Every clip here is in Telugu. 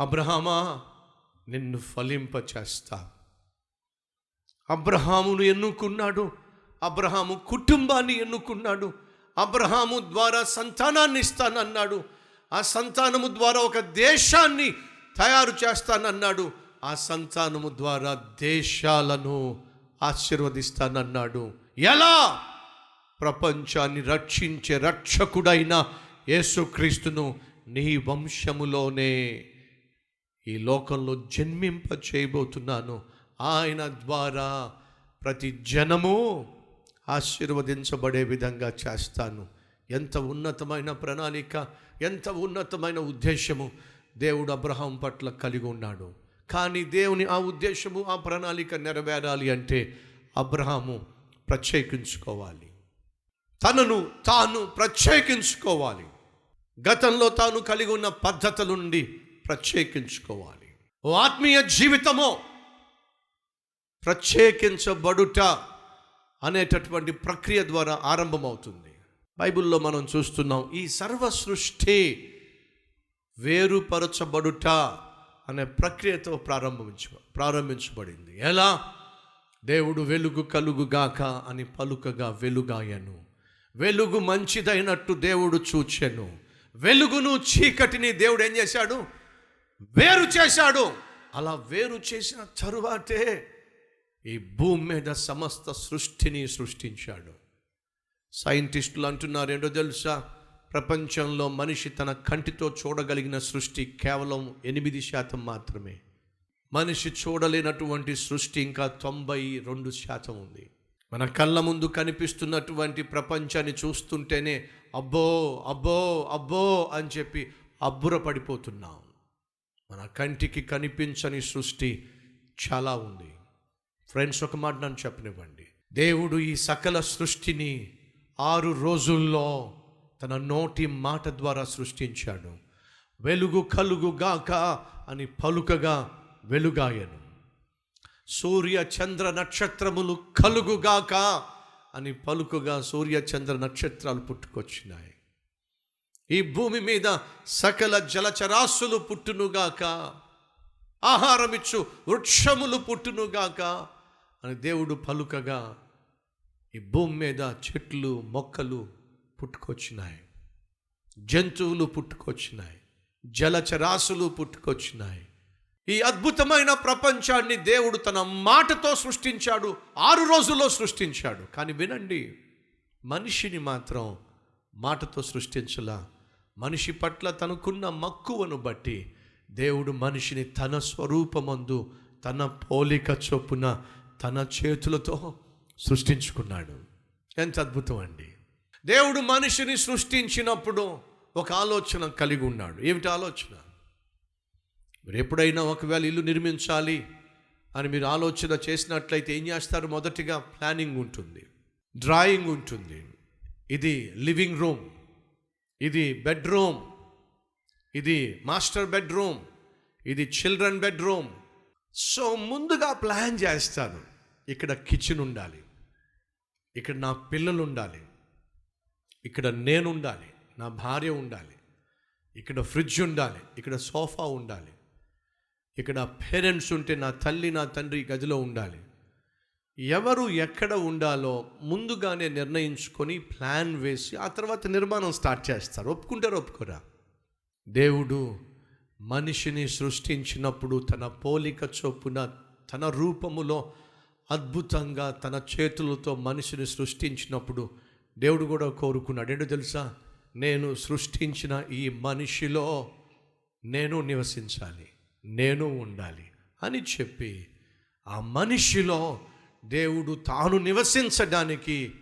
అబ్రహామా నిన్ను ఫలింప చేస్తా అబ్రహామును ఎన్నుకున్నాడు. అబ్రహాము కుటుంబాన్ని ఎన్నుకున్నాడు. అబ్రహాము ద్వారా సంతానాన్ని ఇస్తానన్నాడు. ఆ సంతానము ద్వారా ఒక దేశాన్ని తయారు చేస్తానన్నాడు. ఆ సంతానము ద్వారా దేశాలను ఆశీర్వదిస్తానన్నాడు. ఎలా? ప్రపంచాన్ని రక్షించే రక్షకుడైన యేసుక్రీస్తును నీ వంశములోనే ఈ లోకంలో జన్మింప చేయబోతున్నాను ఆయన ద్వారా ప్రతి జనము ఆశీర్వదించబడే విధంగా చేస్తాను. ఎంత ఉన్నతమైన ప్రణాళిక ఎంత ఉన్నతమైన ఉద్దేశము దేవుడు అబ్రహాం పట్ల కలిగి ఉన్నాడు. కానీ దేవుని ఆ ఉద్దేశము ఆ ప్రణాళిక నెరవేరాలి అంటే అబ్రహాము ప్రత్యేకించుకోవాలి. తనను తాను ప్రత్యేకించుకోవాలి. గతంలో తాను కలిగి ఉన్న పద్ధతుల నుండి ప్రత్యేకించుకోవాలి. ఓ ఆత్మీయ జీవితము ప్రత్యేకించబడుట అనేటటువంటి ప్రక్రియ ద్వారా ఆరంభమవుతుంది. బైబిల్లో మనం చూస్తున్నాం ఈ సర్వ సృష్టి వేరుపరచబడుట అనే ప్రక్రియతో ప్రారంభించ ప్రారంభించబడింది. ఎలా? దేవుడు వెలుగు కలుగుగాక అని పలుకగా వెలుగాయను. వెలుగు మంచిదైనట్టు దేవుడు చూచెను. వెలుగును చీకటిని దేవుడు ఏం చేశాడు? వేరు చేశాడు. అలా వేరు చేసిన తరువాతే ఈ భూమి మీద సమస్త సృష్టిని సృష్టించాడు. సైంటిస్టులు అంటున్నారు ఏంటో తెలుసా? ప్రపంచంలో మనిషి తన కంటితో చూడగలిగిన సృష్టి కేవలం ఎనిమిది శాతం మాత్రమే. మనిషి చూడలేనటువంటి సృష్టి ఇంకా తొంభై రెండు శాతం ఉంది. మన కళ్ళ ముందు కనిపిస్తున్నటువంటి ప్రపంచాన్ని చూస్తుంటేనే అబ్బో అబ్బో అబ్బో అని చెప్పి అబ్బురపడిపోతున్నాం. మన కంటికి కనిపించని సృష్టి చాలా ఉంది. ఫ్రెండ్స్ ఒక మాట నన్ను చెప్పనివ్వండి. దేవుడు ఈ సకల సృష్టిని ఆరు రోజుల్లో తన నోటి మాట ద్వారా సృష్టించాడు. వెలుగు కలుగుగాక అని పలుకగా వెలుగాయను. సూర్య చంద్ర నక్షత్రములు కలుగుగాక అని పలుకుగా సూర్య చంద్ర నక్షత్రాలు పుట్టుకొచ్చినాయి. ఈ భూమి మీద సకల జలచరాశులు పుట్టునుగాక. ఆహారమిచ్చు వృక్షములు పుట్టునుగాక. అని దేవుడు పలుకగా ఈ భూమి మీద చెట్లు మొక్కలు పుట్టుకొచ్చినాయి. జంతువులు పుట్టుకొచ్చినాయి. జలచరాశులు పుట్టుకొచ్చినాయి. ఈ అద్భుతమైన ప్రపంచాన్ని దేవుడు తన మాటతో సృష్టించాడు ఆరు రోజుల్లో సృష్టించాడు. కానీ వినండి మనిషిని మాత్రం మాటతో సృష్టించలా. మనిషి పట్ల తనకున్న మక్కువను బట్టి దేవుడు మనిషిని తన స్వరూపమందు తన పోలిక చొప్పున తన చేతులతో సృష్టించుకున్నాడు. ఎంత అద్భుతం అండి. దేవుడు మనిషిని సృష్టించినప్పుడు ఒక ఆలోచన కలిగి ఉన్నాడు. ఏమిటి ఆలోచన? మీరు ఎప్పుడైనా ఒకవేళ ఇల్లు నిర్మించాలి అని మీరు ఆలోచన చేసినట్లయితే ఏం చేస్తారు? మొదటిగా ప్లానింగ్ ఉంటుంది. డ్రాయింగ్ ఉంటుంది. ఇది లివింగ్ రూమ్. ఇది బెడ్రూమ్. ఇది మాస్టర్ బెడ్రూమ్. ఇది చిల్డ్రన్ బెడ్రూమ్. సో ముందుగా ప్లాన్ చేస్తాను. ఇక్కడ కిచెన్ ఉండాలి. ఇక్కడ నా పిల్లలు ఉండాలి. ఇక్కడ నేను ఉండాలి. నా భార్య ఉండాలి. ఇక్కడ ఫ్రిడ్జ్ ఉండాలి. ఇక్కడ సోఫా ఉండాలి. ఇక్కడ పేరెంట్స్ ఉంటే నా తల్లి నా తండ్రి గదిలో ఉండాలి. ఎవరు ఎక్కడ ఉండాలో ముందుగానే నిర్ణయించుకొని ప్లాన్ వేసి ఆ తర్వాత నిర్మాణం స్టార్ట్ చేస్తారు. ఒప్పుకుంటారు ఒప్పుకోరా? దేవుడు మనిషిని సృష్టించినప్పుడు తన పోలిక చొప్పున తన రూపములో అద్భుతంగా తన చేతులతో మనిషిని సృష్టించినప్పుడు దేవుడు కూడా కోరుకున్నాడు. ఏంటో తెలుసా? నేను సృష్టించిన ఈ మనిషిలో నేను నివసించాలి నేను ఉండాలి అని చెప్పి ఆ మనిషిలో దేవుడు తాను నివసించడానికి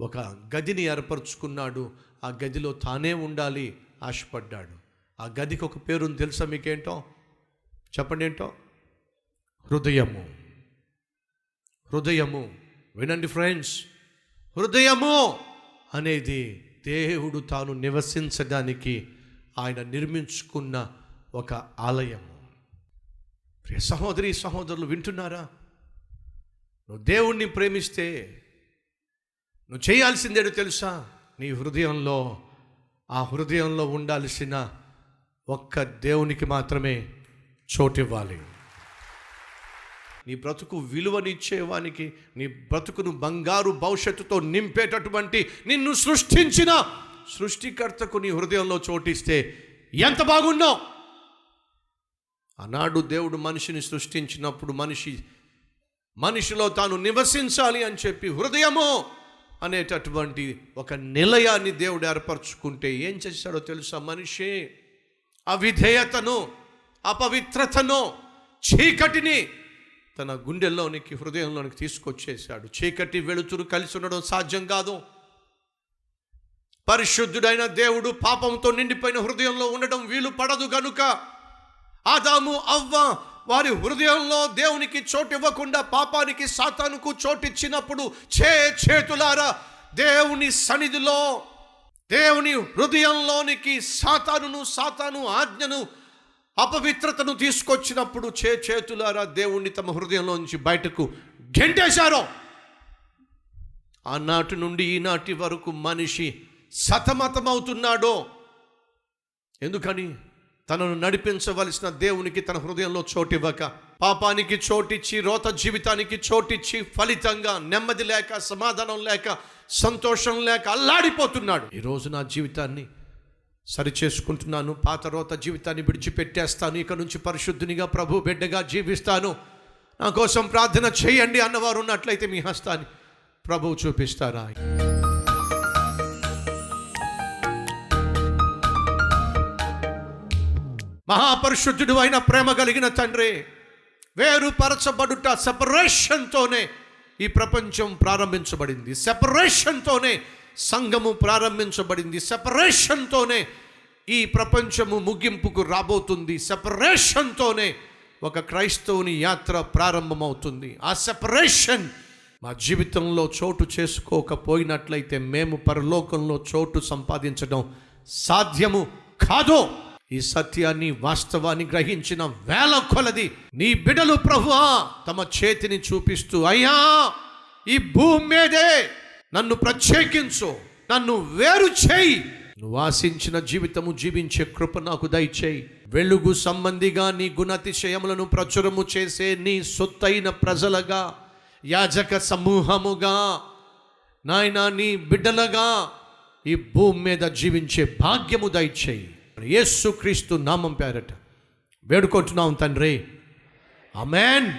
ఒక గదిని ఏర్పరచుకున్నాడు. ఆ గదిలో తానే ఉండాలి ఆశపడ్డాడు. ఆ గదికి ఒక పేరుని తెలుసా మీకేంటో? చెప్పండి ఏంటో హృదయము. హృదయము. వినండి ఫ్రెండ్స్. హృదయము అనేది దేవుడు తాను నివసించడానికి ఆయన నిర్మించుకున్న ఒక ఆలయము. ప్రియ సహోదరి సహోదరులు వింటున్నారా? నువ్వు దేవుణ్ణి ప్రేమిస్తే నువ్వు చేయాల్సిందేడు తెలుసా? నీ హృదయంలో ఆ హృదయంలో ఉండాల్సిన ఒక్క దేవునికి మాత్రమే చోటివ్వాలి. నీ బ్రతుకు విలువనిచ్చేవానికి నీ బ్రతుకును బంగారు భవిష్యత్తుతో నింపేటటువంటి నిన్ను సృష్టించిన సృష్టికర్తకు నీ హృదయంలో చోటిస్తే ఎంత బాగున్నావు? ఆనాడు దేవుడు మనిషిని సృష్టించినప్పుడు మనిషి మనిషిలో తాను నివసించాలి అని చెప్పి హృదయము అనేటటువంటి ఒక నిలయాన్ని దేవుడు ఏర్పరచుకుంటే ఏం చేశాడో తెలుసా మనిషి? అవిధేయతను అపవిత్రతను చీకటిని తన గుండెల్లోనికి హృదయంలోనికి తీసుకొచ్చేశాడు. చీకటి వెలుతురు కలిసి ఉండడం సాధ్యం కాదు. పరిశుద్ధుడైన దేవుడు పాపంతో నిండిపోయిన హృదయంలో ఉండడం వీలు పడదు గనుక ఆదాము అవ్వ వారి హృదయంలో దేవునికి చోటు ఇవ్వకుండా పాపానికి సాతానుకు చోటిచ్చినప్పుడు చే చేతులారా దేవుని సన్నిధిలో దేవుని హృదయంలోనికి సాతానును సాతాను ఆజ్ఞను అపవిత్రతను తీసుకొచ్చినప్పుడు చే చేతులారా దేవుణ్ణి తమ హృదయంలో నుంచి బయటకు గెంటేశారు. ఆనాటి నుండి ఈనాటి వరకు మనిషి సతమతమవుతున్నాడో. ఎందుకని? తనను నడిపించవలసిన దేవునికి తన హృదయంలో చోటివ్వక. పాపానికి చోటిచ్చి రోత జీవితానికి చోటిచ్చి ఫలితంగా నెమ్మది లేక సమాధానం లేక సంతోషం లేక అల్లాడిపోతున్నాడు. ఈరోజు నా జీవితాన్ని సరి చేసుకుంటున్నాను పాత రోత జీవితాన్ని విడిచిపెట్టేస్తాను. ఇక నుంచి పరిశుద్ధునిగా ప్రభు బిడ్డగా జీవిస్తాను. నా కోసం ప్రార్థన చేయండి అన్నవారు ఉన్నట్లయితే మీ హస్తాన్ని ప్రభువు చూపిస్తారా? మహాపరిశుద్ధుడు అయిన ప్రేమ కలిగిన తండ్రి వేరుపరచబడుట సెపరేషన్తోనే ఈ ప్రపంచం ప్రారంభించబడింది. సెపరేషన్తోనే సంఘము ప్రారంభించబడింది. సెపరేషన్తోనే ఈ ప్రపంచము ముగింపుకు రాబోతుంది. సెపరేషన్తోనే ఒక క్రైస్తవుని యాత్ర ప్రారంభమవుతుంది. ఆ సెపరేషన్ మా జీవితంలో చోటు చేసుకోకపోయినట్లయితే మేము పరలోకంలో చోటు సంపాదించడం సాధ్యము కాదు ఈ సత్యాన్ని వాస్తవాన్ని గ్రహించిన వేల కొలది నీ బిడలు ప్రభువా తమ చేతిని చూపిస్తూ అయ్యా ఈ భూమి మీదే నన్ను ప్రత్యేకించు నన్ను వేరు చేయి. నువ్వు ఆశించిన జీవితము జీవించే కృప నాకు దయచేయి. వెలుగు సంబంధిగా నీ గుణతిశయములను ప్రచురము చేసే నీ సొత్తైన ప్రజలగా యాజక సమూహముగా నాయనా నీ బిడ్డలగా ఈ భూమి మీద జీవించే భాగ్యము దయచేయి. యేసు క్రీస్తు నామం పేరట వేడుకుంటున్నాం తండ్రి. అమెన్